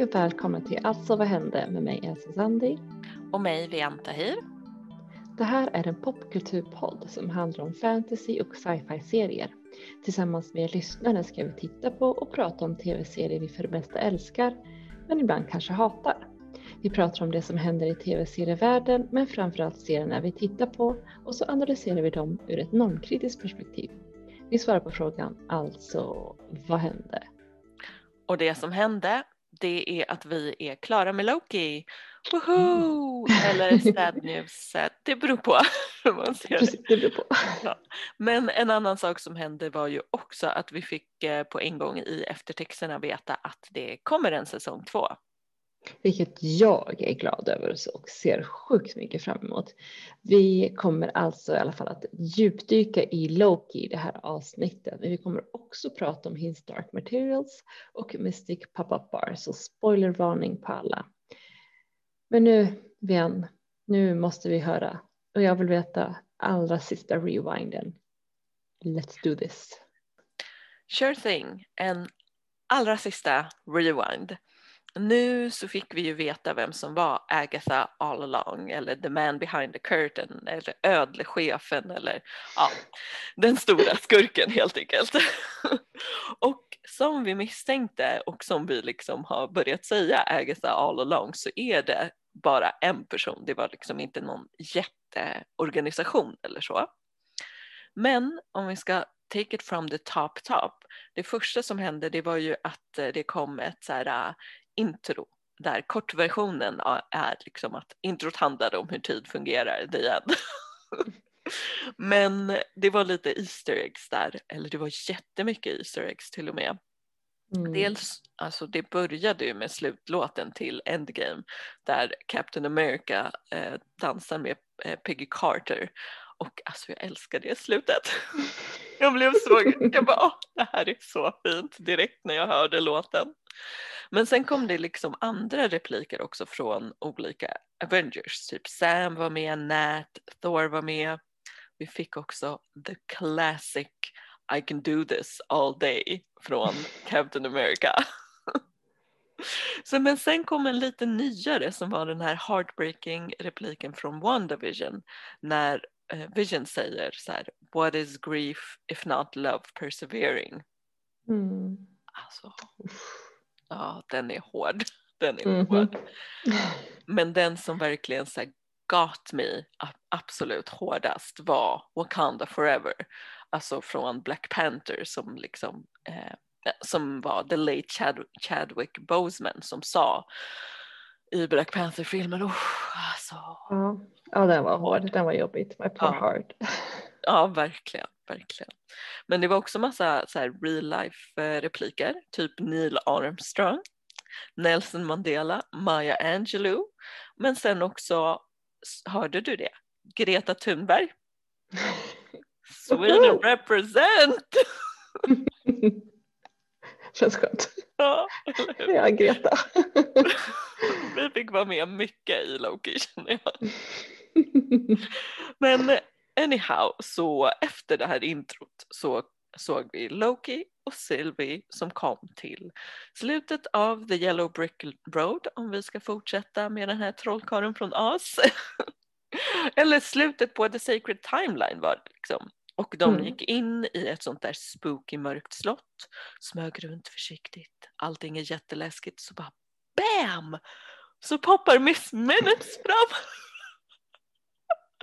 Hej och välkomna till Alltså vad hände med mig Elsa Sandi. Och mig Vian Tahir. Det här är en popkulturpodd som handlar om fantasy och sci-fi serier. Tillsammans med lyssnare ska vi titta på och prata om tv-serier vi för det mesta älskar men ibland kanske hatar. Vi pratar om det som händer i tv-serievärlden men framförallt serierna vi tittar på och så analyserar vi dem ur ett normkritiskt perspektiv. Vi svarar på frågan alltså, vad hände? Och det som hände det är att vi är klara med Loki. Woho! Mm. Eller sad news, det beror på man ser Precis, det. Beror på. Ja. Men en annan sak som hände var ju också att vi fick eh, på en gång i eftertexterna veta att det kommer en säsong två. Vilket jag är glad över och ser sjukt mycket fram emot. Vi kommer alltså i alla fall att djupdyka i Loki i det här avsnittet. Men vi kommer också prata om His Dark Materials och Mystic Pop-Up Bar. Så spoilervarning på alla. Men nu, Vian, nu måste vi höra och jag vill veta allra sista rewinden. Let's do this. Sure thing. En allra sista rewind nu så fick vi ju veta vem som var Agatha all along eller the man behind the curtain eller ödlechefen eller ja, den stora skurken helt enkelt. och som vi misstänkte och som vi liksom har börjat säga Agatha all along så är det bara en person. Det var liksom inte någon jätteorganisation eller så. Men om vi ska take it from the top top. Det första som hände det var ju att eh, det kom ett så här intro där kortversionen är liksom att introt handlade om hur tid fungerar, the end. Men det var lite Easter eggs där, eller det var jättemycket Easter eggs till och med. Mm. Dels, alltså det började ju med slutlåten till Endgame där Captain America eh, dansar med eh, Peggy Carter och alltså jag älskar det slutet. Jag blev så, jag bara, ah, det här är så fint direkt när jag hörde låten. Men sen kom det liksom andra repliker också från olika Avengers, typ Sam var med, Nat, Thor var med. Vi fick också the classic I can do this all day från Captain America. Så, men sen kom en lite nyare som var den här heartbreaking repliken från WandaVision när Vision säger så här, what is grief if not love persevering? Mm. Alltså, ja den är hård. Den är mm -hmm. hård. Men den som verkligen så got me absolut hårdast var Wakanda Forever. Alltså från Black Panther som liksom eh, som var the late Chad Chadwick Boseman som sa i Black Panther-filmen, oh, alltså. Ja. ja, den var hård, den var jobbigt, my poor ja. heart. Ja, verkligen, verkligen. Men det var också massa så här, real life eh, repliker, typ Neil Armstrong, Nelson Mandela, Maya Angelou, men sen också, hörde du det? Greta Thunberg. Sweden represent! Känns skönt. Ja, ja Greta. Vi fick vara med mycket i Loki känner jag. Men anyhow, så efter det här introt så såg vi Loki och Sylvie som kom till slutet av The Yellow Brick Road om vi ska fortsätta med den här trollkarlen från Oz. Eller slutet på The Sacred Timeline var det liksom. Och de mm. gick in i ett sånt där spooky mörkt slott, smög runt försiktigt, allting är jätteläskigt, så bara BAM! Så poppar Miss Minutes fram.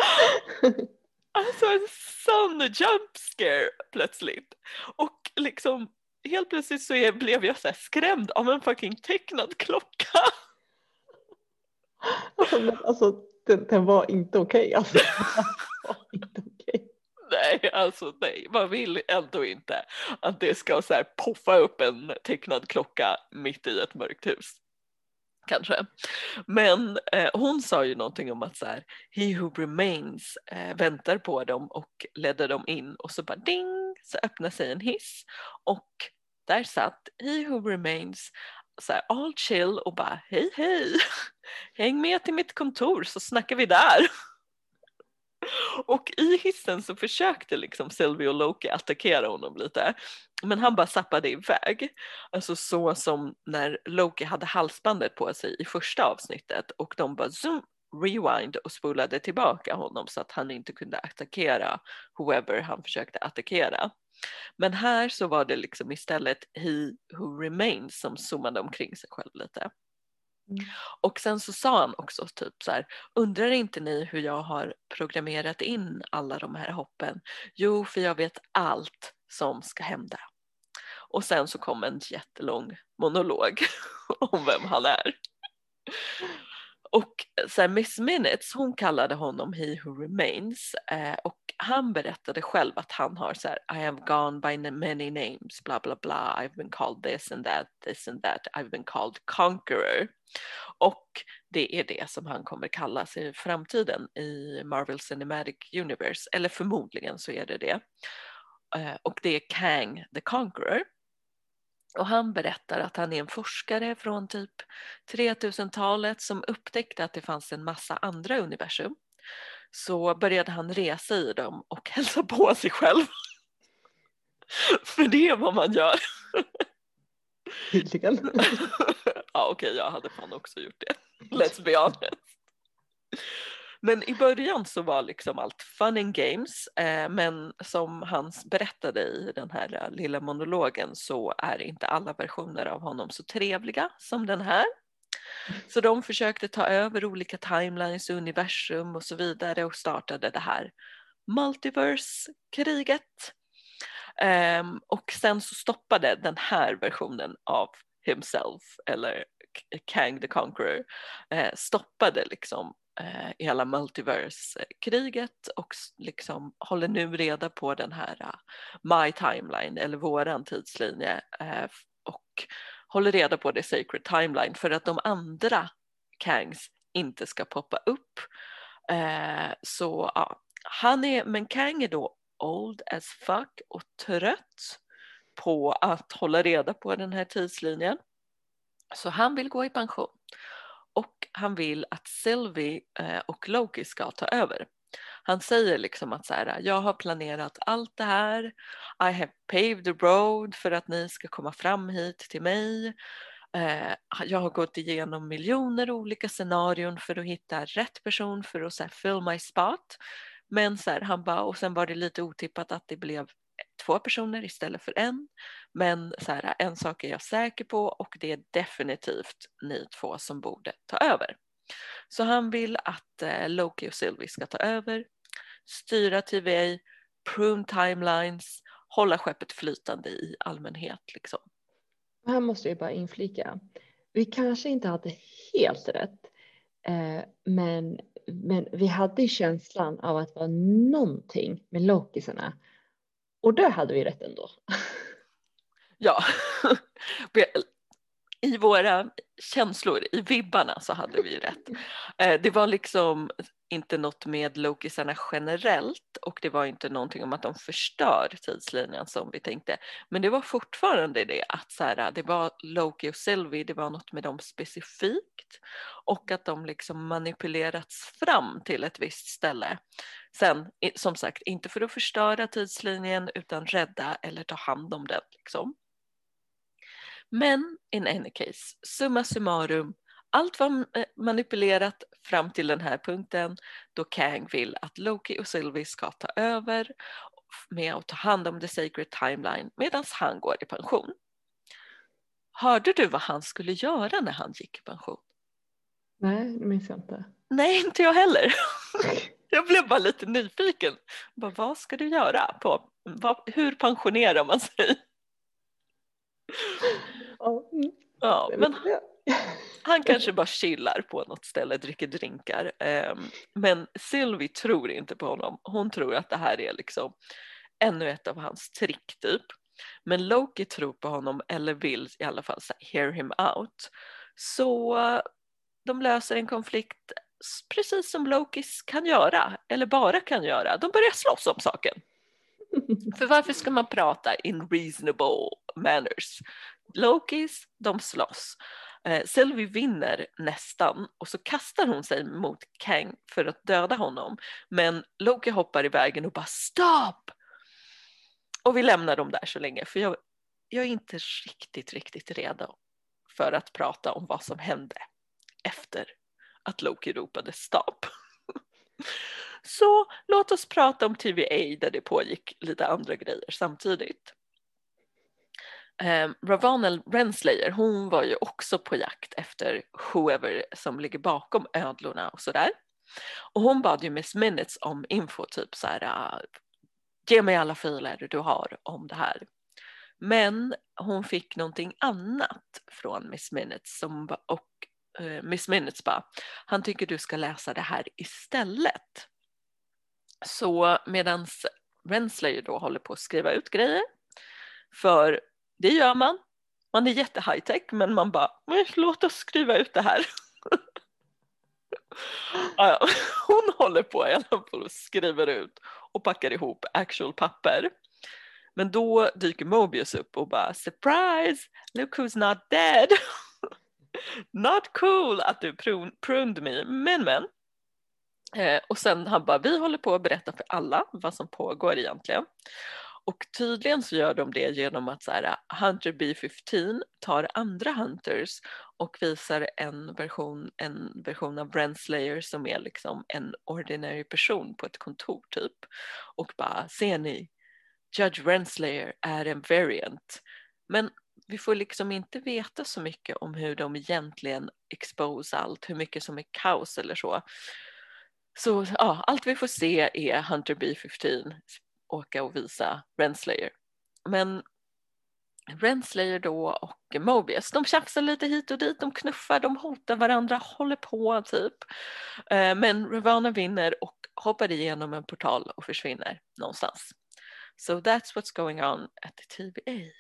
alltså en sån jump scare plötsligt. Och liksom helt plötsligt så är, blev jag så skrämd av en fucking tecknad klocka. Alltså, alltså den, den var inte okej okay, alltså. Nej, alltså nej, man vill ändå inte att det ska så här poffa upp en tecknad klocka mitt i ett mörkt hus. Kanske. Men eh, hon sa ju någonting om att så här, he who remains eh, väntar på dem och ledde dem in och så bara ding så öppnar sig en hiss och där satt he who remains så här, all chill och bara hej hej häng med till mitt kontor så snackar vi där. Och i hissen så försökte liksom Sylvie och Loki attackera honom lite. Men han bara zappade iväg. Alltså så som när Loki hade halsbandet på sig i första avsnittet och de bara zoom, rewind och spolade tillbaka honom så att han inte kunde attackera whoever han försökte attackera. Men här så var det liksom istället He Who Remains som zoomade omkring sig själv lite. Mm. Och sen så sa han också typ så här, undrar inte ni hur jag har programmerat in alla de här hoppen? Jo, för jag vet allt som ska hända. Och sen så kom en jättelång monolog om vem han är. Och så här, Miss Minutes hon kallade honom He Who Remains eh, och han berättade själv att han har så här, I have gone by many names, bla bla bla, I've been called this and that, this and that, I've been called Conqueror. Och det är det som han kommer kallas i framtiden i Marvel Cinematic Universe, eller förmodligen så är det det. Eh, och det är Kang the Conqueror. Och han berättar att han är en forskare från typ 3000-talet som upptäckte att det fanns en massa andra universum. Så började han resa i dem och hälsa på sig själv. För det är vad man gör. Tydligen. ja okej, okay, jag hade fan också gjort det. Let's be honest. Men i början så var liksom allt fun and games eh, men som han berättade i den här lilla monologen så är inte alla versioner av honom så trevliga som den här. Så de försökte ta över olika timelines, universum och så vidare och startade det här multiverse-kriget. Um, och sen så stoppade den här versionen av himself eller Kang the Conqueror eh, stoppade liksom eh, hela multiverse-kriget och liksom håller nu reda på den här uh, My Timeline eller våran tidslinje eh, och håller reda på det Sacred Timeline för att de andra Kangs inte ska poppa upp. Eh, så ja, han är, men Kang är då old as fuck och trött på att hålla reda på den här tidslinjen. Så han vill gå i pension och han vill att Sylvie eh, och Loki ska ta över. Han säger liksom att så här, jag har planerat allt det här. I have paved the road för att ni ska komma fram hit till mig. Eh, jag har gått igenom miljoner olika scenarion för att hitta rätt person för att så här, fill my spot. Men så här, han bara, och sen var det lite otippat att det blev två personer istället för en. Men så här, en sak är jag säker på och det är definitivt ni två som borde ta över. Så han vill att eh, Loki och Sylvie ska ta över, styra TVA, prune timelines, hålla skeppet flytande i allmänhet. Liksom. Här måste jag bara inflika. Vi kanske inte hade helt rätt, eh, men, men vi hade känslan av att det var någonting med Lokisarna och där hade vi rätt ändå. Ja, i våra känslor, i vibbarna så hade vi rätt. Eh, det var liksom inte något med Lokisarna generellt och det var inte någonting om att de förstör tidslinjen som vi tänkte. Men det var fortfarande det att så här, det var Loki och Sylvie, det var något med dem specifikt och att de liksom manipulerats fram till ett visst ställe. Sen som sagt, inte för att förstöra tidslinjen utan rädda eller ta hand om den. Liksom. Men in any case, summa summarum, allt var eh, manipulerat fram till den här punkten då Kang vill att Loki och Sylvie ska ta över med att ta hand om the sacred timeline medan han går i pension. Hörde du vad han skulle göra när han gick i pension? Nej, det minns jag inte. Nej, inte jag heller. Jag blev bara lite nyfiken. Bara, vad ska du göra? På, vad, hur pensionerar man sig? Ja, men han kanske bara chillar på något ställe, dricker drinkar. Ehm, men Sylvie tror inte på honom. Hon tror att det här är liksom ännu ett av hans trick typ. Men Loki tror på honom eller vill i alla fall hear him out. Så de löser en konflikt precis som Lokis kan göra, eller bara kan göra. De börjar slåss om saken. För varför ska man prata in reasonable manners? Lokis, de slåss. Eh, Sylvie vinner nästan och så kastar hon sig mot Kang för att döda honom. Men Loki hoppar i vägen och bara stopp! Och vi lämnar dem där så länge för jag, jag är inte riktigt, riktigt redo för att prata om vad som hände efter att Loki ropade stopp. Så låt oss prata om TVA där det pågick lite andra grejer samtidigt. Eh, Ravana Renslayer, hon var ju också på jakt efter whoever som ligger bakom ödlorna och sådär. Och hon bad ju Miss Minutes om info, typ så här, uh, ge mig alla filer du har om det här. Men hon fick någonting annat från Miss Minutes som, och uh, Miss Minutes bara, han tycker du ska läsa det här istället. Så medans Renslayer då håller på att skriva ut grejer för det gör man. Man är jätte high tech men man bara, låt oss skriva ut det här. hon håller på i alla fall och skriver ut och packar ihop actual papper. Men då dyker Mobius upp och bara surprise, look who's not dead. not cool att du pruned me, men men. Eh, och sen han bara, vi håller på att berätta för alla vad som pågår egentligen. Och tydligen så gör de det genom att så här, äh, Hunter B15 tar andra Hunters och visar en version, en version av Renslayer som är liksom en ordinary person på ett kontor typ. Och bara, ser ni? Judge Renslayer är en variant. Men vi får liksom inte veta så mycket om hur de egentligen expose allt, hur mycket som är kaos eller så. Så ja, allt vi får se är Hunter B15 åka och visa Renslayer. Men Renslayer då och Mobius, de tjafsar lite hit och dit, de knuffar, de hotar varandra, håller på typ. Eh, men Ravana vinner och hoppar igenom en portal och försvinner någonstans. So that's what's going on at the TVA.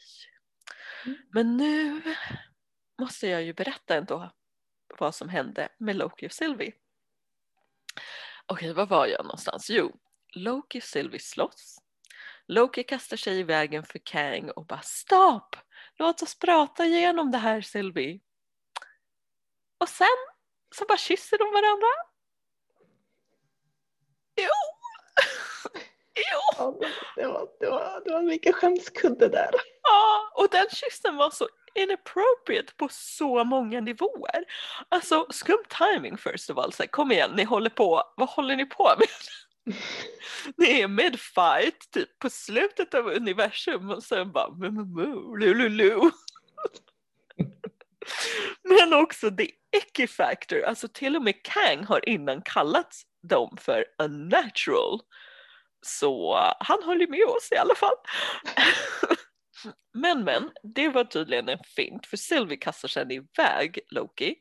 Mm. Men nu måste jag ju berätta ändå vad som hände med Loki och Sylvie. Okej, var var jag någonstans? Jo, Loki och Sylvie slåss. Loki kastar sig i vägen för Kang och bara stopp! Låt oss prata igenom det här Sylvie. Och sen så bara kysser de varandra. Jo! jo! Ja, det, var, det, var, det var mycket skämskudde där. Ja, och den kyssen var så inappropriate på så många nivåer. Alltså skum timing first of all. Så här, kom igen, ni håller på, vad håller ni på med? Det är mid-fight typ på slutet av universum och sen bara lululu. Men också the icky factor, alltså till och med Kang har innan kallat dem för unnatural. Så uh, han håller med oss i alla fall. men men, det var tydligen en fint för Sylvie kastar sen iväg Loki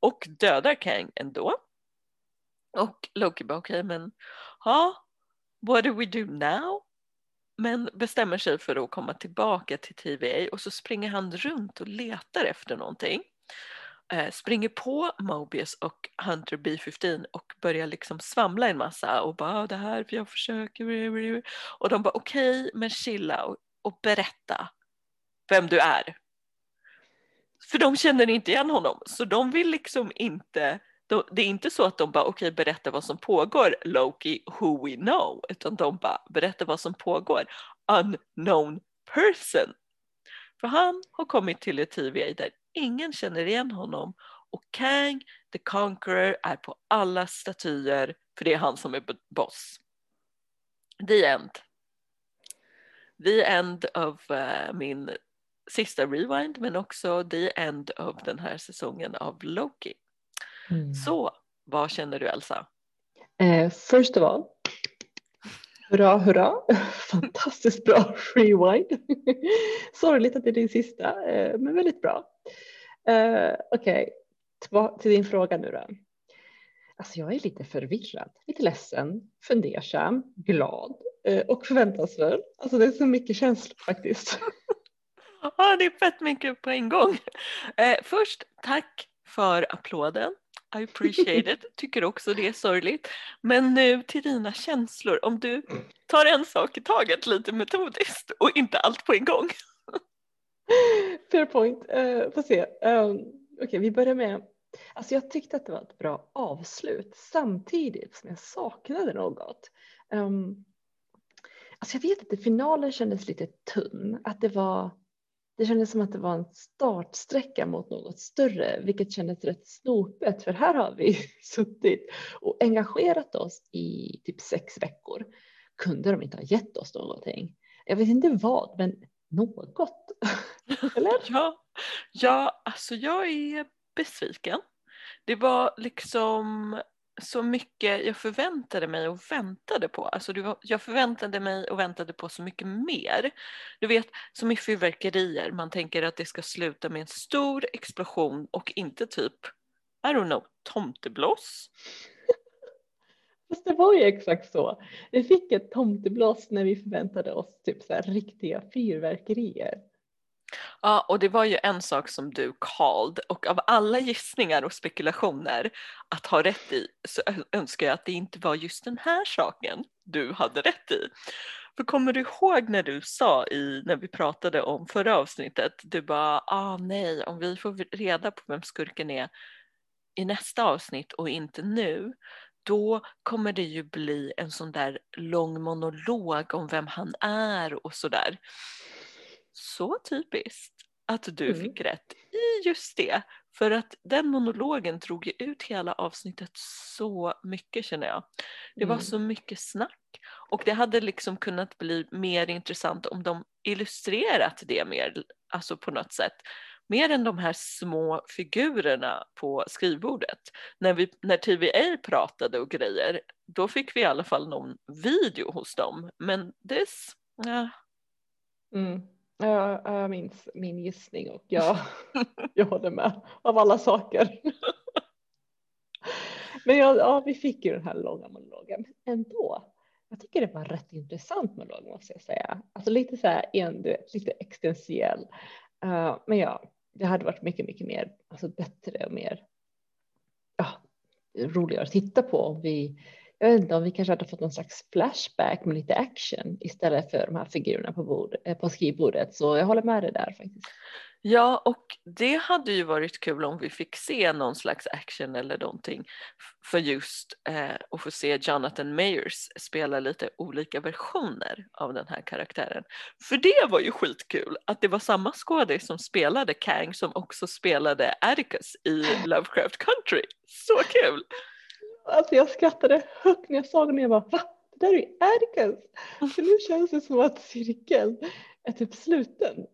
och dödar Kang ändå. Och Loki bara okej okay, men ja, what do we do now? Men bestämmer sig för att komma tillbaka till TVA och så springer han runt och letar efter någonting. Eh, springer på Mobius och Hunter B15 och börjar liksom svamla en massa och bara ah, det här för jag försöker. Och de bara okej okay, men chilla och, och berätta vem du är. För de känner inte igen honom så de vill liksom inte det är inte så att de bara okej okay, berätta vad som pågår Loki who we know utan de bara berätta vad som pågår unknown person. För han har kommit till ett TVA där ingen känner igen honom och Kang the Conqueror är på alla statyer för det är han som är boss. The end. The end of uh, min sista rewind men också the end of den här säsongen av Loki. Mm. Så vad känner du Elsa? Uh, first of all, hurra hurra, fantastiskt bra rewind. Sorgligt att det är din sista, uh, men väldigt bra. Uh, Okej, okay. till din fråga nu då. Alltså jag är lite förvirrad, lite ledsen, fundersam, glad och förväntansfull. Alltså det är så mycket känslor faktiskt. Ja, det är fett mycket på en gång. Eh, först, tack för applåden. I appreciate it. Tycker också det är sorgligt. Men nu till dina känslor. Om du tar en sak i taget lite metodiskt och inte allt på en gång. Fair point. Uh, får se. Um, Okej, okay, vi börjar med Alltså jag tyckte att det var ett bra avslut samtidigt som jag saknade något. Um, alltså jag vet att finalen kändes lite tunn. Att det, var, det kändes som att det var en startsträcka mot något större, vilket kändes rätt snopet. För här har vi suttit och engagerat oss i typ sex veckor. Kunde de inte ha gett oss någonting? Jag vet inte vad, men något. Eller? ja, ja, alltså jag är besviken. Det var liksom så mycket jag förväntade mig och väntade på. Alltså var, jag förväntade mig och väntade på så mycket mer. Du vet, som i fyrverkerier, man tänker att det ska sluta med en stor explosion och inte typ, I don't know, tomteblås. Fast det var ju exakt så. Vi fick ett tomteblås när vi förväntade oss typ så här riktiga fyrverkerier. Ja, och det var ju en sak som du called och av alla gissningar och spekulationer att ha rätt i så önskar jag att det inte var just den här saken du hade rätt i. För kommer du ihåg när du sa i, när vi pratade om förra avsnittet, du bara, ah nej, om vi får reda på vem skurken är i nästa avsnitt och inte nu, då kommer det ju bli en sån där lång monolog om vem han är och sådär så typiskt att du mm. fick rätt i just det. För att den monologen drog ju ut hela avsnittet så mycket känner jag. Det var mm. så mycket snack och det hade liksom kunnat bli mer intressant om de illustrerat det mer, alltså på något sätt. Mer än de här små figurerna på skrivbordet. När, vi, när TVA pratade och grejer, då fick vi i alla fall någon video hos dem. Men det, ja. Mm. Ja, jag minns min gissning och jag, jag håller med av alla saker. Men ja, ja, vi fick ju den här långa monologen ändå. Jag tycker det var rätt intressant monolog måste jag säga. Alltså lite så här en, lite existentiell. Uh, men ja, det hade varit mycket, mycket mer, alltså bättre och mer ja, roligare att titta på om vi jag vet inte om vi kanske hade fått någon slags flashback med lite action istället för de här figurerna på, bord, eh, på skrivbordet. Så jag håller med dig där faktiskt. Ja, och det hade ju varit kul om vi fick se någon slags action eller någonting för just eh, att få se Jonathan Mayers spela lite olika versioner av den här karaktären. För det var ju skitkul att det var samma skådis som spelade Kang som också spelade Atticus i Lovecraft Country. Så kul! Alltså jag skrattade högt när jag såg den och jag bara va? Det där är ju Atticus! Så nu känns det som att cirkeln är typ sluten.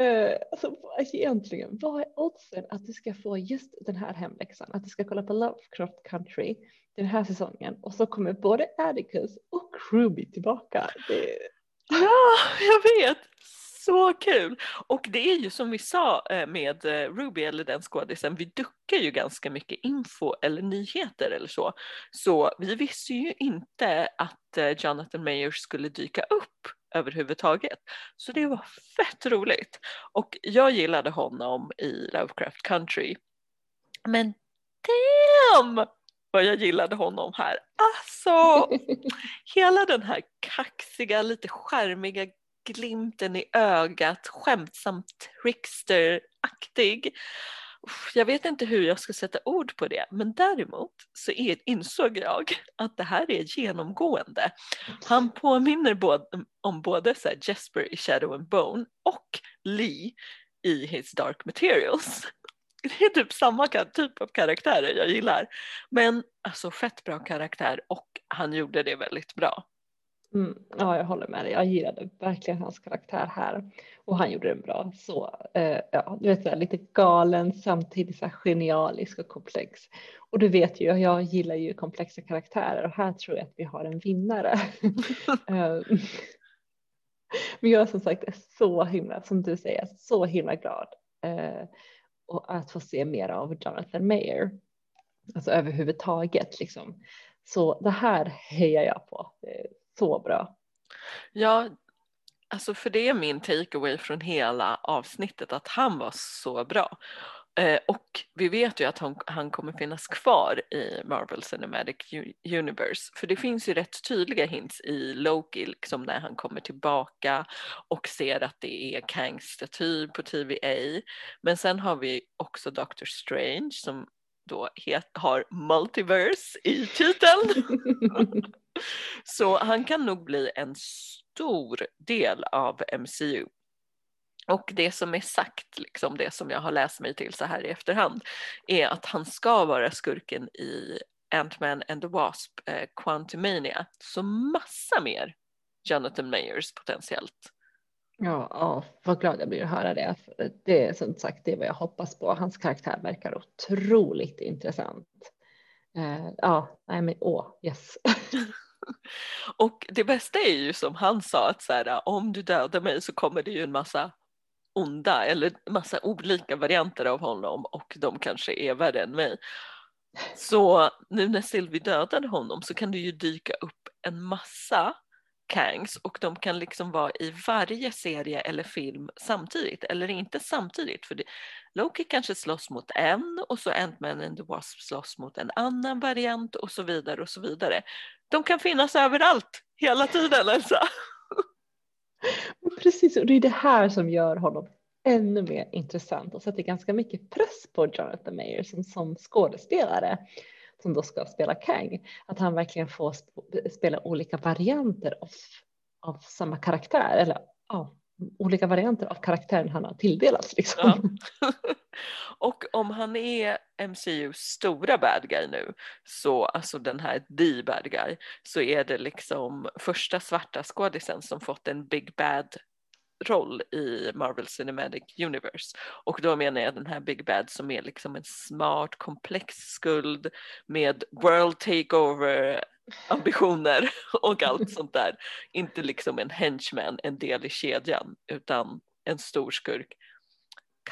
Uh, alltså egentligen, vad är oddsen att du ska få just den här hemläxan? Att du ska kolla på Lovecraft Country den här säsongen och så kommer både Atticus och Ruby tillbaka. Det... Ja, jag vet! Så kul! Och det är ju som vi sa eh, med eh, Ruby eller den skådisen, vi duckar ju ganska mycket info eller nyheter eller så. Så vi visste ju inte att eh, Jonathan Mayers skulle dyka upp överhuvudtaget. Så det var fett roligt. Och jag gillade honom i Lovecraft Country. Men damn! vad jag gillade honom här. Alltså, hela den här kaxiga, lite skärmiga glimten i ögat, skämtsamt trickster-aktig. Jag vet inte hur jag ska sätta ord på det, men däremot så insåg jag att det här är genomgående. Han påminner både, om både så Jesper i Shadow and Bone och Lee i His Dark Materials. Det är typ samma typ av karaktärer jag gillar. Men alltså fett bra karaktär och han gjorde det väldigt bra. Mm, ja, jag håller med dig. Jag gillade verkligen hans karaktär här och han gjorde det bra. Så eh, ja, du vet, så här, lite galen samtidigt så här, genialisk och komplex. Och du vet ju, jag gillar ju komplexa karaktärer och här tror jag att vi har en vinnare. Eh, men jag är som sagt så himla, som du säger, så himla glad eh, och att få se mer av Jonathan Mayer. Alltså överhuvudtaget liksom. Så det här hejar jag på så bra. Ja, alltså för det är min takeaway från hela avsnittet att han var så bra. Eh, och vi vet ju att han, han kommer finnas kvar i Marvel Cinematic Universe för det finns ju rätt tydliga hints i Loki liksom när han kommer tillbaka och ser att det är Kangs staty på TVA. Men sen har vi också Doctor Strange som då het, har multiverse i titeln. Så han kan nog bli en stor del av MCU. Och det som är sagt, liksom det som jag har läst mig till så här i efterhand, är att han ska vara skurken i Ant-Man and the Wasp, eh, Quantumania. Så massa mer Jonathan Mayers potentiellt. Ja, ja, vad glad jag blir att höra det. Det är som sagt det vad jag hoppas på. Hans karaktär verkar otroligt intressant. Eh, ja, nej men åh, yes. Och det bästa är ju som han sa att så här, om du dödar mig så kommer det ju en massa onda eller massa olika varianter av honom och de kanske är värre än mig. Så nu när Sylvie dödade honom så kan det ju dyka upp en massa Kangs och de kan liksom vara i varje serie eller film samtidigt eller inte samtidigt för det, Loki kanske slåss mot en och så Ant-Man and the Wasp slåss mot en annan variant och så vidare och så vidare. De kan finnas överallt hela tiden Elsa. Precis, och det är det här som gör honom ännu mer intressant och sätter ganska mycket press på Jonathan Mayer som, som skådespelare som då ska spela Kang. Att han verkligen får spela olika varianter av, av samma karaktär eller ja, olika varianter av karaktären han har tilldelats. Liksom. Ja. och om han är MCUs stora bad guy nu, så alltså den här the bad guy, så är det liksom första svarta skådisen som fått en big bad roll i Marvel Cinematic Universe. Och då menar jag den här Big Bad som är liksom en smart, komplex skuld med world takeover ambitioner och allt sånt där. Inte liksom en henchman, en del i kedjan, utan en stor skurk.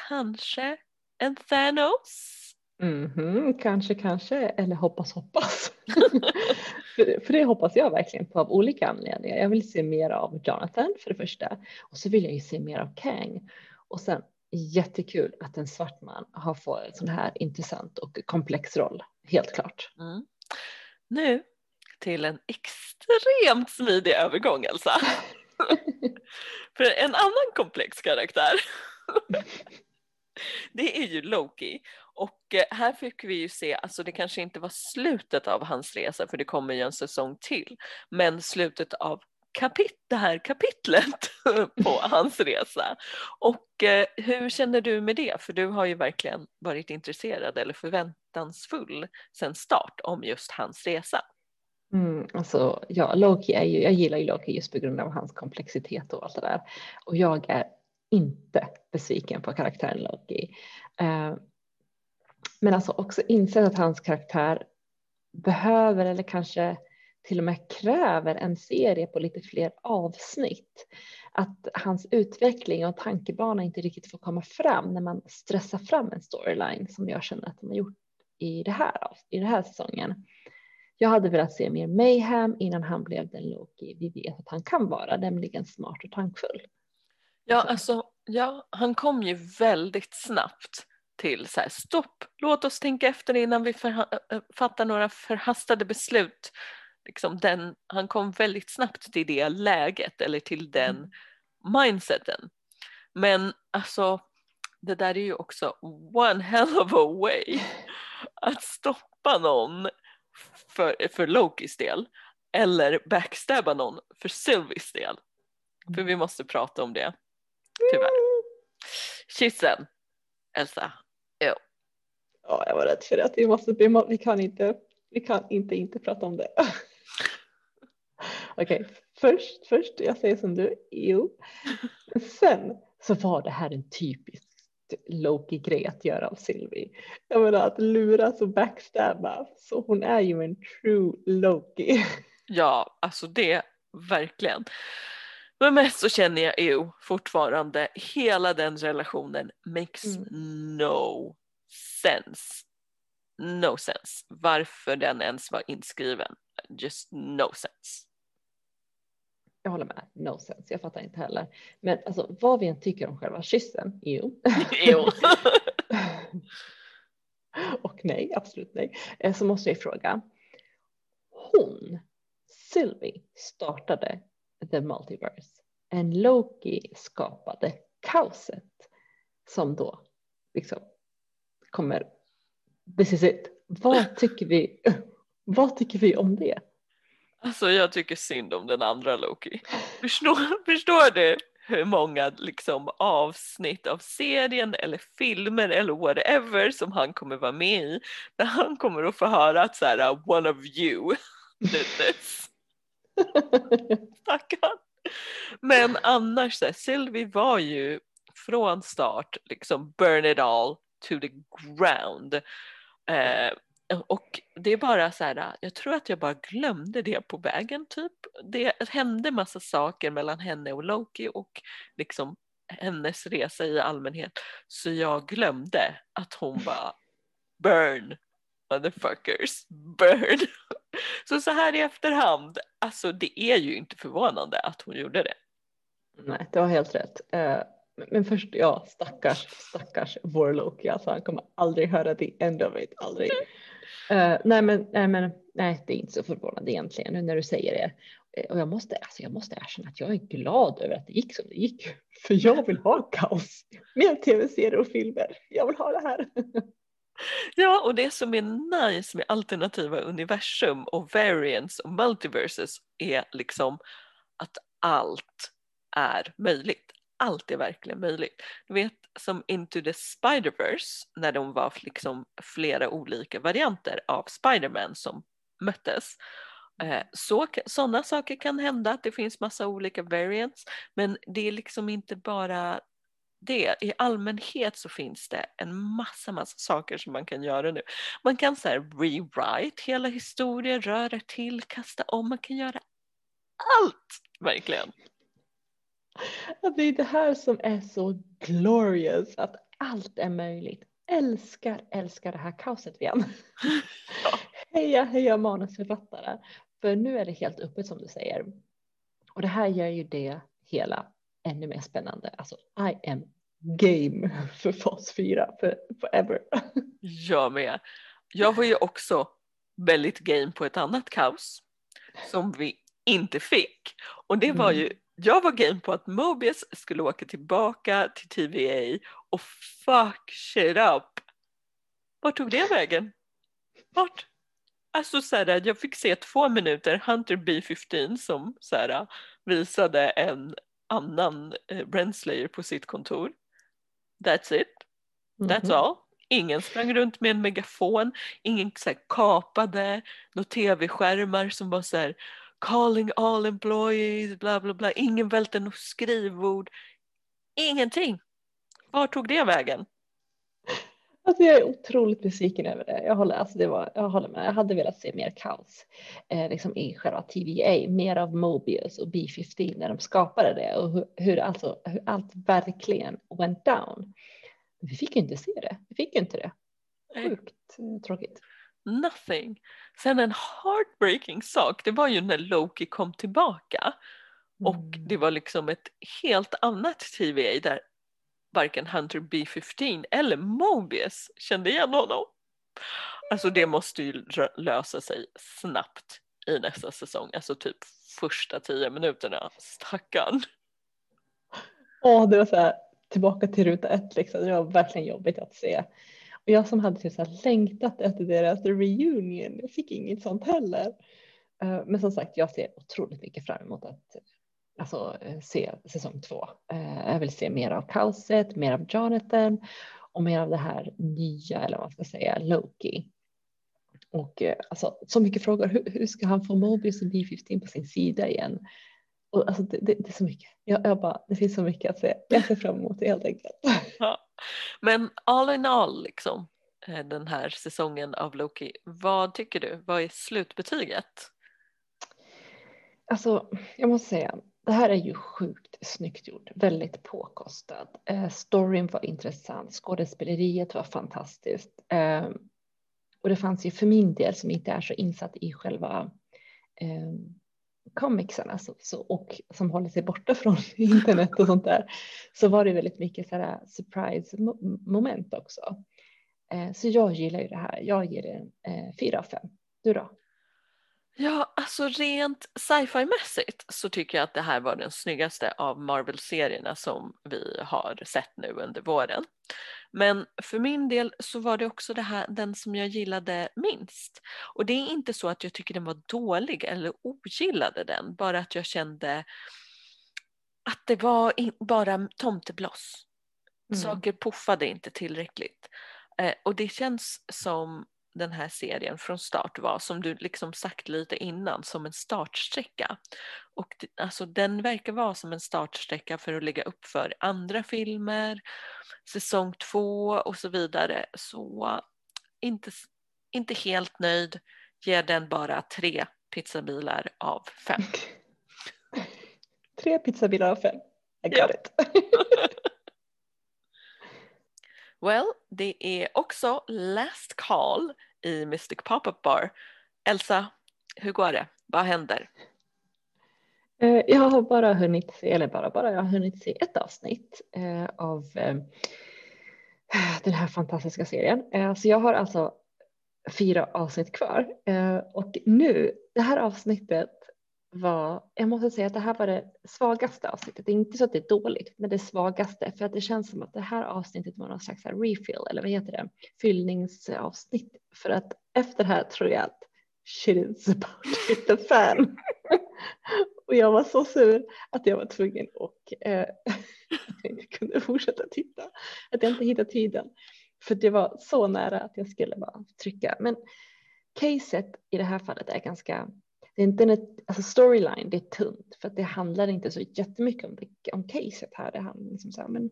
Kanske en Thanos? Mm -hmm, kanske, kanske, eller hoppas, hoppas. för, för det hoppas jag verkligen på av olika anledningar. Jag vill se mer av Jonathan för det första och så vill jag ju se mer av Kang. Och sen jättekul att en svart man har fått en sån här intressant och komplex roll, helt klart. Mm. Nu till en extremt smidig övergång Elsa. för en annan komplex karaktär det är ju Loki. Och eh, här fick vi ju se, alltså det kanske inte var slutet av hans resa för det kommer ju en säsong till, men slutet av kapit det här kapitlet på hans resa. Och eh, hur känner du med det? För du har ju verkligen varit intresserad eller förväntansfull sedan start om just hans resa. Mm, alltså, ja, Loki är ju, jag gillar ju Loki just på grund av hans komplexitet och allt det där. Och jag är inte besviken på karaktären Loki. Eh, men alltså också insett att hans karaktär behöver eller kanske till och med kräver en serie på lite fler avsnitt. Att hans utveckling och tankebana inte riktigt får komma fram när man stressar fram en storyline som jag känner att de har gjort i det här, i den här säsongen. Jag hade velat se mer mayhem innan han blev den Loki vi vet att han kan vara, nämligen smart och tankfull. Ja, alltså, ja, han kom ju väldigt snabbt till så här, stopp, låt oss tänka efter innan vi fattar några förhastade beslut. Liksom den, han kom väldigt snabbt till det läget eller till den mm. mindseten. Men alltså, det där är ju också one hell of a way att stoppa någon för, för Lokis del eller backstabba någon för Sylvies del. För vi måste prata om det. Tyvärr. Kyssen. Elsa. Jo. Ja, jag var rädd för det. Vi, måste, vi, kan inte, vi kan inte inte prata om det. Okej, okay. först, först, jag säger som du, jo. Sen så var det här en typisk Loki-grej att göra av Sylvie. Jag menar att luras och backstabba, så hon är ju en true Loki. Ja, alltså det verkligen. Men mest så känner jag ju fortfarande hela den relationen makes mm. no sense. No sense. Varför den ens var inskriven. Just no sense. Jag håller med. No sense. Jag fattar inte heller. Men alltså vad vi än tycker om själva kyssen. Jo. Jo. och nej, absolut nej. Eh, så måste jag fråga. Hon, Sylvie, startade the multiverse. En Loki skapade kaoset som då liksom kommer. This is it. Vad tycker vi? Vad tycker vi om det? Alltså jag tycker synd om den andra Loki. Förstår, förstår du hur många liksom avsnitt av serien eller filmer eller whatever som han kommer vara med i där han kommer att få höra att så här, one of you did this. Stackarn. Men annars, så här, Sylvie var ju från start liksom burn it all to the ground. Eh, och det är bara så här, äh, jag tror att jag bara glömde det på vägen typ. Det hände massa saker mellan henne och Loki och liksom hennes resa i allmänhet. Så jag glömde att hon bara burn motherfuckers, burn. Så så här i efterhand, alltså det är ju inte förvånande att hon gjorde det. Nej, du har helt rätt. Eh, men först, ja, stackars, stackars vår Loki, alltså han kommer aldrig höra the end of it, aldrig. Uh, nej, men, nej, men nej, det är inte så förvånande egentligen nu när du säger det. Eh, och jag måste, alltså, jag måste erkänna att jag är glad över att det gick som det gick. För jag vill ha kaos. Med tv-serier och filmer. Jag vill ha det här. Ja, och det som är nice med alternativa universum och variants och multiverses är liksom att allt är möjligt. Allt är verkligen möjligt. Du vet som Into the Spider-Verse när de var liksom flera olika varianter av Spiderman som möttes. Eh, så, sådana saker kan hända, att det finns massa olika variants, men det är liksom inte bara det. I allmänhet så finns det en massa, massa saker som man kan göra nu. Man kan så här rewrite hela historien, röra till, kasta om, man kan göra allt verkligen. Det är det här som är så glorious, att allt är möjligt. Älskar, älskar det här kaoset igen. Ja. heja, heja manusförfattare. För nu är det helt öppet som du säger. Och det här gör ju det hela ännu mer spännande. Alltså, I am game för fas 4 för forever. Jag med. Jag var ju också väldigt game på ett annat kaos som vi inte fick. Och det var ju, jag var game på att Mobius skulle åka tillbaka till TVA och fuck shit up. Vart tog det vägen? Vart? Alltså så här, jag fick se två minuter Hunter B15 som så här, visade en annan eh, Renslayer på sitt kontor. That's it. That's mm -hmm. all. Ingen sprang runt med en megafon, ingen så här, kapade några tv-skärmar som var så här calling all employees, bla bla bla. Ingen välte något skrivbord. Ingenting. Var tog det vägen? Alltså jag är otroligt besviken över det. Jag håller, alltså det var, jag håller med. Jag hade velat se mer kaos eh, liksom i själva TVA, mer av Mobius och B15 när de skapade det och hur, hur, alltså, hur allt verkligen went down. Vi fick ju inte se det. Vi fick ju inte det. Sjukt Nej. tråkigt. Nothing. Sen en heartbreaking sak, det var ju när Loki kom tillbaka och mm. det var liksom ett helt annat TVA där varken Hunter B15 eller Mobius kände igen honom. Alltså det måste ju lösa sig snabbt i nästa säsong, alltså typ första tio minuterna. Stackarn. Ja, det var så här tillbaka till ruta ett liksom. Det var verkligen jobbigt att se. Och jag som hade typ så här längtat efter deras reunion, jag fick inget sånt heller. Eh, men som sagt, jag ser otroligt mycket fram emot att alltså, eh, se säsong två. Eh, jag vill se mer av kaoset, mer av Jonathan och mer av det här nya, eller vad man ska säga, Loki. Och alltså, så mycket frågor. Hur, hur ska han få Mobius och B15 på sin sida igen? Och, alltså, det, det, det, är så mycket. Jag, jag, bara, det finns så mycket att se. Jag ser fram emot det helt enkelt. Ja. Men all in all, liksom, eh, den här säsongen av Loki, vad tycker du? Vad är slutbetyget? Alltså, jag måste säga, det här är ju sjukt snyggt gjort, väldigt påkostad. Eh, storyn var intressant, skådespeleriet var fantastiskt. Eh, och det fanns ju för min del som inte är så insatt i själva eh, comicsarna så, så, och som håller sig borta från internet och sånt där så var det väldigt mycket så här äh, surprise moment också. Eh, så jag gillar ju det här. Jag ger det en eh, 4 av 5. Du då? Ja, alltså rent sci-fi mässigt så tycker jag att det här var den snyggaste av Marvel-serierna som vi har sett nu under våren. Men för min del så var det också det här, den som jag gillade minst. Och det är inte så att jag tycker den var dålig eller ogillade den, bara att jag kände att det var bara tomtebloss. Mm. Saker puffade inte tillräckligt. Eh, och det känns som den här serien från start var, som du liksom sagt lite innan, som en startsträcka. Och det, alltså, den verkar vara som en startsträcka för att lägga upp för andra filmer, säsong två och så vidare. Så inte, inte helt nöjd, ger den bara tre pizzabilar av fem. tre pizzabilar av fem, I got ja. it. Well, det är också last call i Mystic Pop-Up Bar. Elsa, hur går det? Vad händer? Eh, jag har bara hunnit se, eller bara bara, jag har hunnit se ett avsnitt eh, av eh, den här fantastiska serien. Så jag har alltså fyra avsnitt kvar och nu, det här avsnittet var, jag måste säga att det här var det svagaste avsnittet. Det är inte så att det är dåligt, men det svagaste för att det känns som att det här avsnittet var någon slags refill eller vad heter det? Fyllningsavsnitt för att efter det här tror jag att shit is about to hit the fan. och jag var så sur att jag var tvungen och eh, jag inte kunde fortsätta titta. Att jag inte hittade tiden. För det var så nära att jag skulle bara trycka. Men caset i det här fallet är ganska det är inte en alltså storyline, det är tunt för att det handlar inte så jättemycket om, det, om caset här. Det handlar liksom så här, men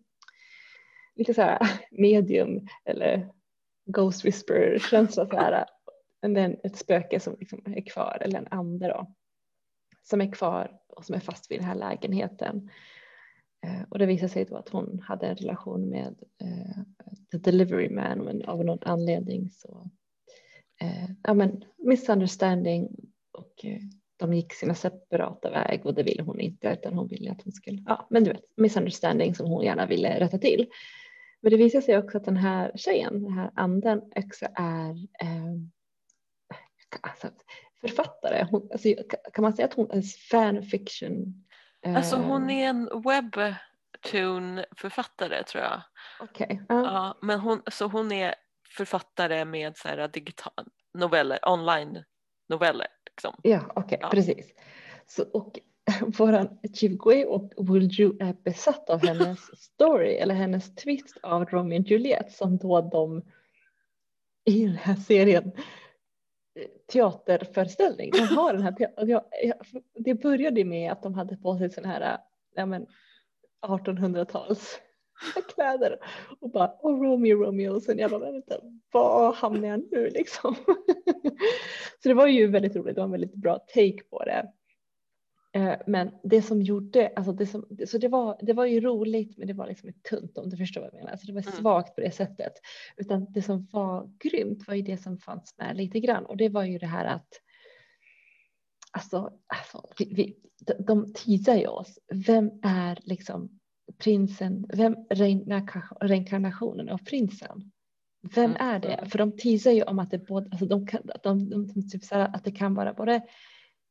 lite så här medium eller ghost whisper känsla så här. Men det är ett spöke som liksom är kvar eller en ande då som är kvar och som är fast vid den här lägenheten. Eh, och det visar sig då att hon hade en relation med eh, the delivery man men av någon anledning så eh, ja men misunderstanding och eh, de gick sina separata väg och det ville hon inte utan hon ville att hon skulle, ja men du vet, misunderstanding som hon gärna ville rätta till. Men det visar sig också att den här tjejen, den här anden också är eh, alltså, författare. Hon, alltså, kan man säga att hon är fanfiction? Eh, alltså hon är en webtoon-författare tror jag. Okej. Okay. Uh. Ja, men hon, så hon är författare med så här digital noveller, online noveller. Liksom. Ja, okej, okay, ja. precis. Så, och våran Chivgui och Wulju är besatt av hennes story eller hennes twist av Romeo och Juliet som då de i den här serien teaterföreställning. De har den här teater, det började med att de hade på sig sådana här ja, 1800-tals kläder och bara oh, Romeo, Romeo och sen jag bara vänta, var hamnar jag nu liksom? så det var ju väldigt roligt, det var en väldigt bra take på det. Eh, men det som gjorde, alltså det som, så det var, det var ju roligt men det var liksom ett tunt om du förstår vad jag menar. Alltså det var mm. svagt på det sättet. Utan det som var grymt var ju det som fanns med lite grann och det var ju det här att Alltså, alltså vi, vi, de, de teasar ju oss. Vem är liksom prinsen, vem reinkarnationen av prinsen? Vem är det? För de teasar ju om att det, både, alltså de kan, de, de, de typ så att det kan vara både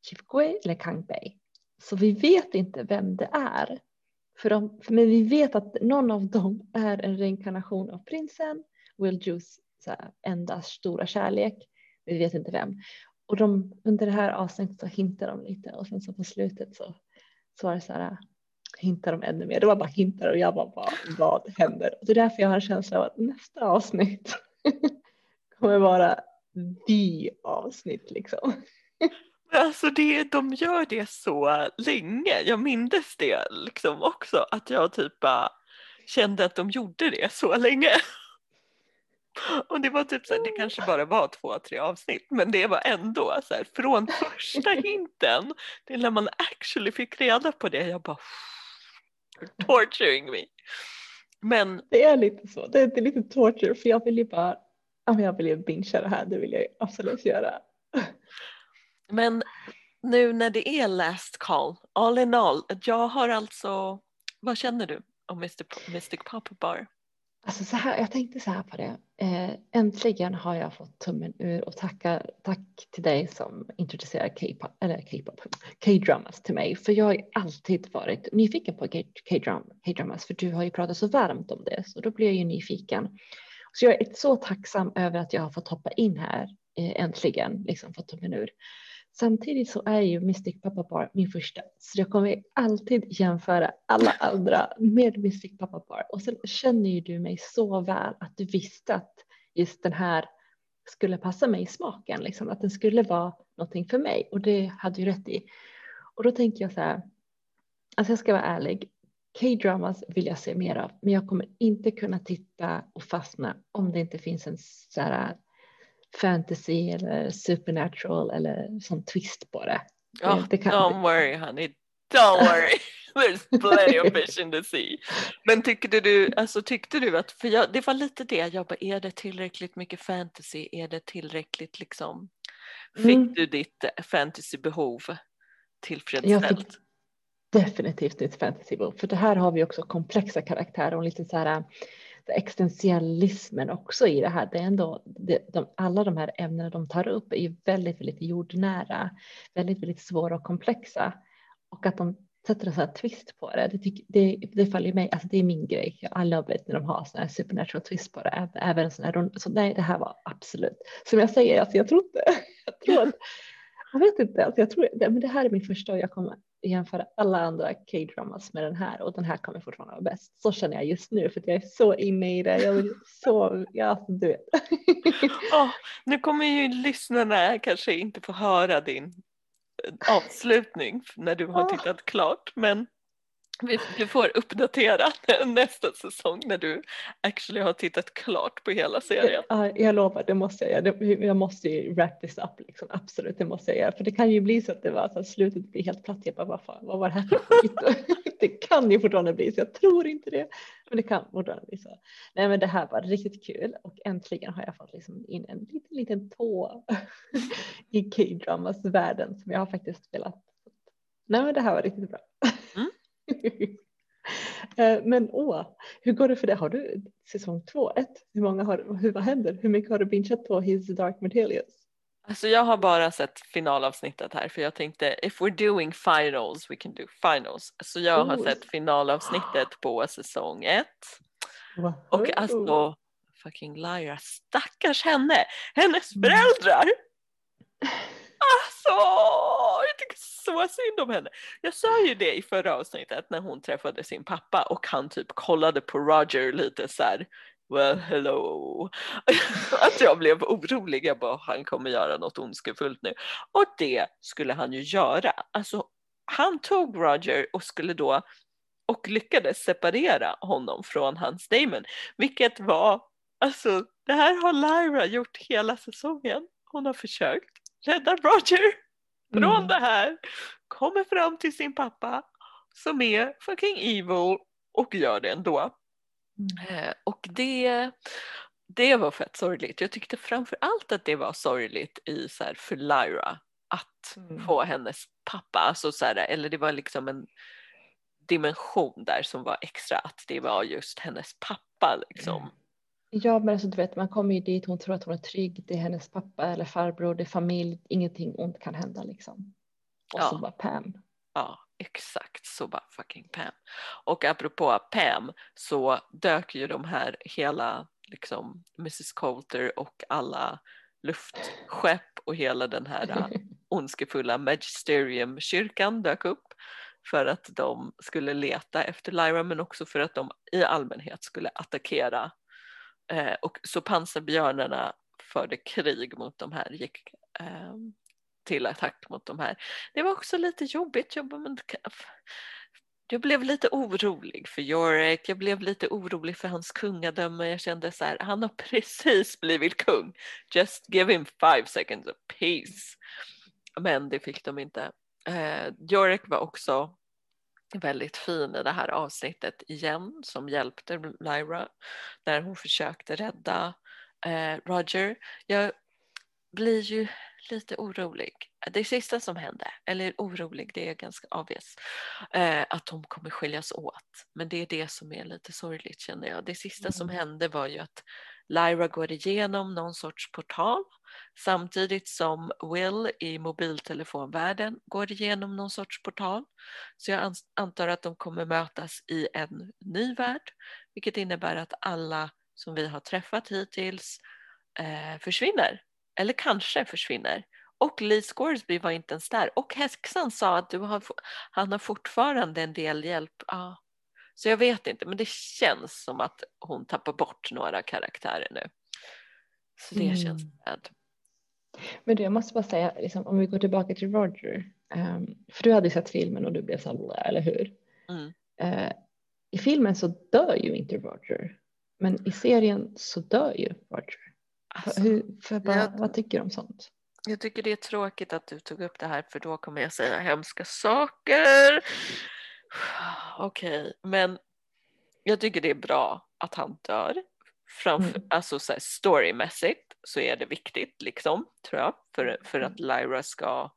Chief Gui eller Kang Bei. Så vi vet inte vem det är. För de, men vi vet att någon av dem är en reinkarnation av prinsen, Will Juice enda stora kärlek. Vi vet inte vem. Och de, under det här avsnittet så hintar de lite och sen så på slutet så, så var det så här hintar de ännu mer. Det var bara hintar och jag bara, bara vad händer? Och det är därför jag har en känsla av att nästa avsnitt kommer vara the avsnitt liksom. Alltså det, de gör det så länge. Jag mindes det liksom också att jag typ bara kände att de gjorde det så länge. Och det var typ så här, det kanske bara var två, tre avsnitt men det var ändå så här, från första hinten till när man actually fick reda på det jag bara torturing me. Men det är lite så, det är lite torture för jag vill ju bara, jag vill ju bingea det här, det vill jag absolut göra. Men nu när det är last call, all in all, jag har alltså, vad känner du om Mr. Mystic Pop Bar? Alltså så här, jag tänkte så här på det. Eh, äntligen har jag fått tummen ur och tacka, tack till dig som introducerar K-pop, eller K-pop, K-dramas till mig. För jag har alltid varit nyfiken på K-dramas för du har ju pratat så varmt om det så då blir jag ju nyfiken. Så jag är så tacksam över att jag har fått hoppa in här eh, äntligen, liksom fått tummen ur. Samtidigt så är ju Mystic Papa Bar min första, så jag kommer alltid jämföra alla andra med Mystic Papa Bar. Och sen känner ju du mig så väl att du visste att just den här skulle passa mig i smaken, liksom, att den skulle vara någonting för mig och det hade du rätt i. Och då tänker jag så här, alltså jag ska vara ärlig, K-dramas vill jag se mer av, men jag kommer inte kunna titta och fastna om det inte finns en så här fantasy eller supernatural eller som twist på det. Oh, det kan... Don't worry honey, don't worry. There's plenty of fish in the sea. Men tyckte du, alltså tyckte du att, för jag, det var lite det, jag bara, är det tillräckligt mycket fantasy? Är det tillräckligt liksom, fick mm. du ditt fantasybehov tillfredsställt? Definitivt ditt fantasybehov, för det här har vi också komplexa karaktärer och lite så här existentialismen också i det här. Det är ändå, det, de, alla de här ämnena de tar upp är ju väldigt, väldigt jordnära, väldigt, väldigt svåra och komplexa. Och att de sätter en sån här twist på det, det, tycker, det, det faller mig, alltså det är min grej. I love it när de har sån här supernatural twist på det. Även en sån här, så nej, det här var absolut, som jag säger, alltså jag tror inte, jag tror att, jag vet inte, alltså jag tror, men det här är min första och jag kommer jämföra alla andra K-dramas med den här och den här kommer fortfarande vara bäst. Så känner jag just nu för att jag är så inne i det. Jag vill så, ja, du vet. oh, nu kommer ju lyssnarna kanske inte få höra din eh, avslutning när du har tittat klart men du får uppdatera nästa säsong när du actually har tittat klart på hela serien. Ja, jag lovar, det måste jag göra. Jag måste ju wrap this up, liksom. absolut, det måste jag göra. För det kan ju bli så att det var så att slutet blir helt platt. Jag bara, vad, fan, vad var det här Det kan ju fortfarande bli så, jag tror inte det. Men det kan fortfarande bli så. Nej men det här var riktigt kul och äntligen har jag fått liksom in en liten, liten tå i K-dramas världen som jag har faktiskt velat. Nej men det här var riktigt bra. Mm. Eh, men åh, hur går det för dig? Har du säsong två, ett? Hur många har, hur, vad händer? Hur mycket har du bingeat på His Dark Materials? Alltså jag har bara sett finalavsnittet här för jag tänkte if we're doing finals we can do finals. Så jag oh. har sett finalavsnittet på säsong ett. Wow. Och alltså fucking Lyra, stackars henne, hennes föräldrar. Alltså, jag tycker så synd om henne. Jag sa ju det i förra avsnittet när hon träffade sin pappa och han typ kollade på Roger lite så här, well hello. Att jag blev orolig, jag bara han kommer göra något ondskefullt nu. Och det skulle han ju göra. Alltså han tog Roger och skulle då och lyckades separera honom från hans Damon. Vilket var, alltså det här har Lyra gjort hela säsongen. Hon har försökt rädda Roger från mm. det här. Kommer fram till sin pappa som är fucking evil och gör det ändå. Mm. Eh, och det, det var fett sorgligt. Jag tyckte framför allt att det var sorgligt i så här, för Lyra att mm. få hennes pappa, alltså så här, eller det var liksom en dimension där som var extra att det var just hennes pappa liksom. Ja, men alltså, du vet, man kommer ju dit, hon tror att hon är trygg, det är hennes pappa eller farbror, det är familj, ingenting ont kan hända liksom. Och ja. så bara Pam. Ja, exakt så bara fucking Pam. Och apropå Pam så dök ju de här hela liksom Mrs Coulter och alla luftskepp och hela den här ondskefulla Magisterium-kyrkan dök upp för att de skulle leta efter Lyra men också för att de i allmänhet skulle attackera Eh, och så pansarbjörnarna förde krig mot de här, gick eh, till attack mot de här. Det var också lite jobbigt. Jag, jag blev lite orolig för Jorek, jag blev lite orolig för hans kungadöme. Jag kände så här, han har precis blivit kung. Just give him five seconds of peace. Men det fick de inte. Eh, Jorek var också väldigt fin i det här avsnittet igen som hjälpte Lyra när hon försökte rädda eh, Roger. Jag, blir ju lite orolig. Det sista som hände, eller orolig, det är ganska obvious, eh, att de kommer skiljas åt. Men det är det som är lite sorgligt känner jag. Det sista mm. som hände var ju att Lyra går igenom någon sorts portal samtidigt som Will i mobiltelefonvärlden går igenom någon sorts portal. Så jag antar att de kommer mötas i en ny värld, vilket innebär att alla som vi har träffat hittills eh, försvinner. Eller kanske försvinner. Och Lee Scoresby var inte ens där. Och häxan sa att du har, han har fortfarande en del hjälp. Ah, så jag vet inte, men det känns som att hon tappar bort några karaktärer nu. Så det mm. känns bad. Men du, jag måste bara säga, liksom, om vi går tillbaka till Roger, um, för du hade sett filmen och du blev så eller hur? Mm. Uh, I filmen så dör ju inte Roger, men i serien så dör ju Roger. Alltså, hur, bara, jag, vad tycker du om sånt? Jag tycker det är tråkigt att du tog upp det här för då kommer jag säga hemska saker. Okej, okay, men jag tycker det är bra att han dör. Framför, mm. Alltså så här, storymässigt så är det viktigt liksom, tror jag, för, för att mm. Lyra ska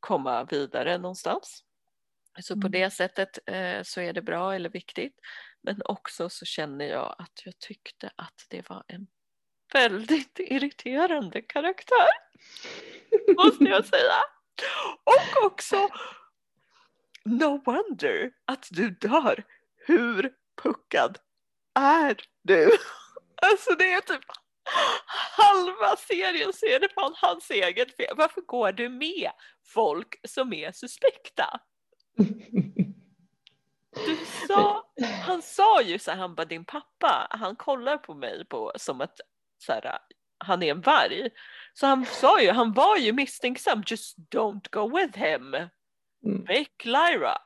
komma vidare någonstans. Så på mm. det sättet eh, så är det bra eller viktigt. Men också så känner jag att jag tyckte att det var en väldigt irriterande karaktär. Måste jag säga. Och också No wonder att du dör. Hur puckad är du? Alltså det är typ halva serien så är det fan hans eget fel. Varför går du med folk som är suspekta? Du sa, han sa ju så här, han bara din pappa, han kollar på mig på, som att så här, han är en varg. Så han sa ju, han var ju misstänksam, just don't go with him. Mm. Väck Lyra.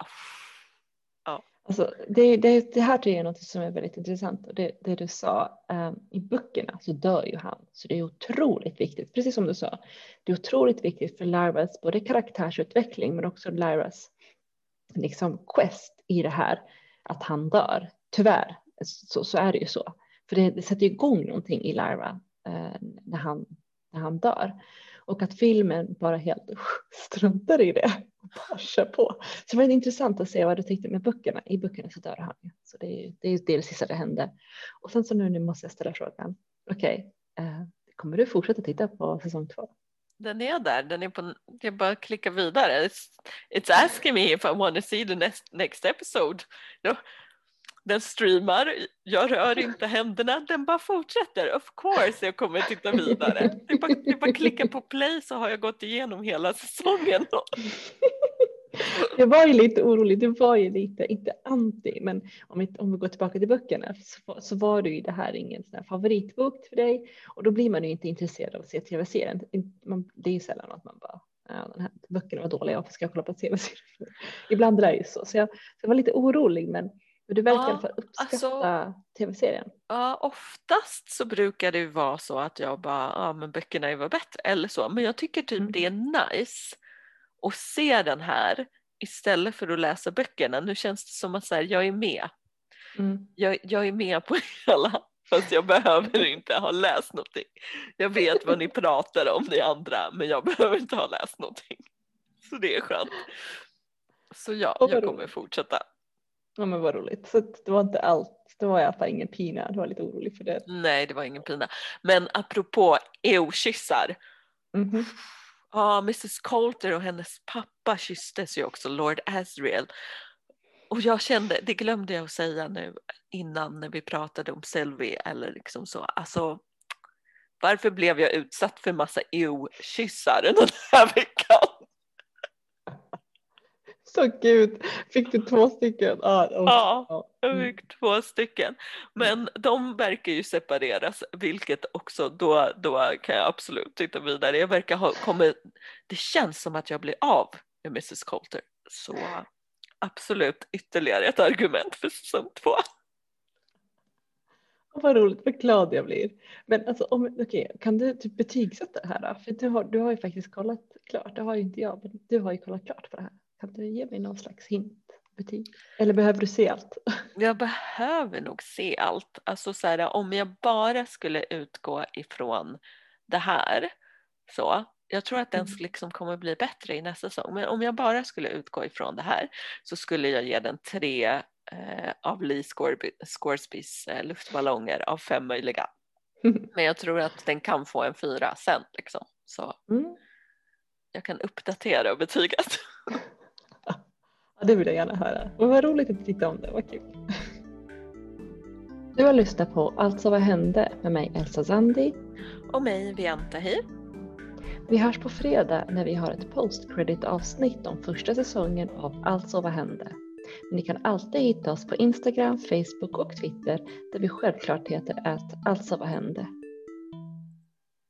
Ja. Alltså, det, det, det här tycker jag är något som är väldigt intressant och det, det du sa um, i böckerna så dör ju han så det är otroligt viktigt, precis som du sa. Det är otroligt viktigt för Lyras både karaktärsutveckling men också Lyras liksom quest i det här att han dör. Tyvärr så, så är det ju så. För det, det sätter igång någonting i Lyra eh, när, han, när han dör. Och att filmen bara helt uh, struntar i det och bara kör på. Så det var intressant att se vad du tyckte med böckerna. I böckerna så dör han. Så det är det, är det sista det hände. Och sen så nu, nu måste jag ställa frågan. Okej, okay, eh, kommer du fortsätta titta på säsong två? Den är där, den är på, jag bara klickar vidare. It's, it's asking me if I want to see the next, next episode. You know, den streamar, jag rör inte händerna, den bara fortsätter. Of course jag kommer titta vidare. Det är bara, det är bara klicka på play så har jag gått igenom hela säsongen. Jag var ju lite orolig, det var ju lite, inte anti, men om vi, om vi går tillbaka till böckerna så, så var det ju det här ingen sån här favoritbok för dig och då blir man ju inte intresserad av att se tv-serien. Det är ju sällan att man bara, ja, den här böckerna var dåliga, varför ska jag kolla på tv-serien? Ibland är det ju så, så jag, så jag var lite orolig, men men du verkar ja, i alla fall uppskatta alltså, tv-serien. Ja, oftast så brukar det vara så att jag bara, ja men böckerna är väl bättre eller så. Men jag tycker typ mm. det är nice att se den här istället för att läsa böckerna. Nu känns det som att så här, jag är med. Mm. Jag, jag är med på hela fast jag behöver inte ha läst någonting. Jag vet vad ni pratar om ni andra men jag behöver inte ha läst någonting. Så det är skönt. Så ja, jag kommer fortsätta. Ja men vad roligt. Så det var inte allt, det var i alla fall ingen pina, du var lite orolig för det. Nej det var ingen pina. Men apropå EU-kyssar. Mm -hmm. Ja, Mrs Coulter och hennes pappa kysstes ju också, Lord Asriel. Och jag kände, det glömde jag att säga nu innan när vi pratade om Sylvie eller liksom så, alltså varför blev jag utsatt för massa EU-kyssar den här veckan? Så gud, fick du två stycken? Ah, oh, ja, jag mm. fick två stycken. Men de verkar ju separeras, vilket också då, då kan jag absolut titta vidare. Jag verkar ha kommit, det känns som att jag blir av med Mrs Coulter. Så absolut ytterligare ett argument för säsong två. vad roligt, vad glad jag blir. Men alltså, om, okay, kan du typ betygsätta det här då? För du har, du har ju faktiskt kollat klart, det har ju inte jag, men du har ju kollat klart på det här. Kan du ge mig någon slags hint? Betyg? Eller behöver du se allt? Jag behöver nog se allt. Alltså så här, om jag bara skulle utgå ifrån det här Så jag tror att den mm. liksom kommer bli bättre i nästa säsong. Men om jag bara skulle utgå ifrån det här så skulle jag ge den tre eh, av Lee Scoresbys eh, luftballonger av fem möjliga. Men jag tror att den kan få en fyra sen liksom. Så mm. jag kan uppdatera betyget. Ja, det vill jag gärna höra. Men vad roligt att du tyckte om det, vad kul. Du har lyssnat på Alltså vad hände med mig Elsa Zandi. Och mig Vianta Hir. Vi hörs på fredag när vi har ett post-credit avsnitt om första säsongen av Alltså vad hände. Men ni kan alltid hitta oss på Instagram, Facebook och Twitter där vi självklart heter att Alltså vad hände.